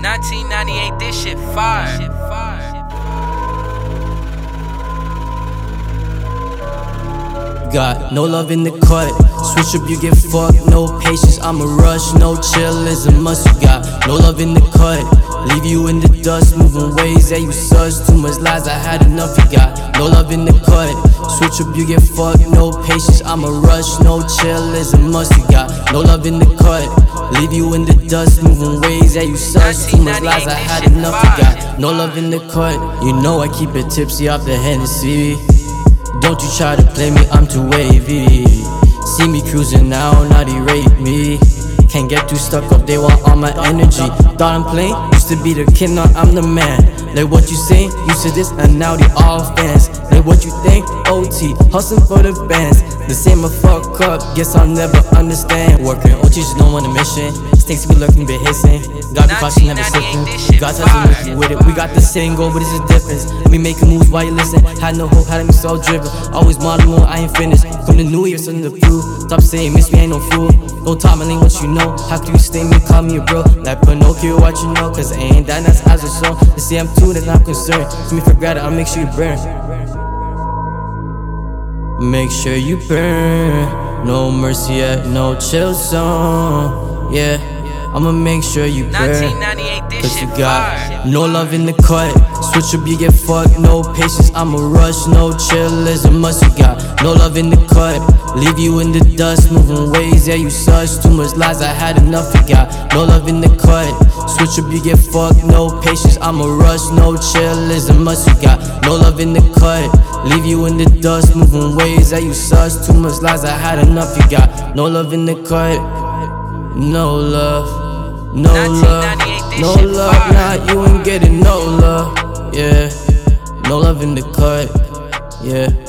1998, this shit fire. Got no love in the cut. Switch up, you get fucked. No patience, I'm a rush. No chill is a must. You got no love in the cut. Leave you in the dust, moving ways that you sus. Too much lies, I had enough. You got no love in the cut. Switch up, you get fucked. No patience, I'm a rush. No chill is a must. You got no love in the cut. Leave you in the dust, moving ways that you sus. Too much lies, I had enough. You got no love in the cut. You know I keep it tipsy off the Hennessy. Don't you try to play me, I'm too wavy. See me cruising now, not they rate me. Can't get too stuck up, they want all my energy. Thought I'm playing, used to be the kid, now I'm the man. Like what you say, used to this, and now they all fans. What you think, OT, hustling for the bands. The same a fuck up, guess I'll never understand. Working OT, just know on a mission. Stinks be lurking, be hissing. Gotta be cautious, never slipping. Got to with you with it. We got the same goal, but it's a difference. We making moves while you listen. Had no hope, had me so driven. Always model more, I ain't finished. Come to New Year, something to prove. Stop saying miss me, ain't no fool. Don't talk me, what you know. How can you stay me, call me a bro? Like Pinocchio, what you know? Cause I ain't that nice as a song. They say I'm too, then I'm concerned. To me for granted, I'll make sure you burn. Make sure you burn. No mercy yet, no chill zone. Yeah, I'ma make sure you burn. 1998, this Cause you got no love in the cut. Switch up, you get fucked. No patience, I'm a rush. No chill is a must. You got no love in the cut. Leave you in the dust, moving ways, yeah, you sus. Too much lies, I had enough. You got no love in the cut. Switch up, you get fucked. No patience, I'm a rush. No chill is a must. You got no love in the cut. Leave you in the dust, moving ways, yeah, you sus. Too much lies, I had enough. You got no love in the cut. No love, no love, no love. Nah, you ain't getting no love. Love in the cut. Yeah.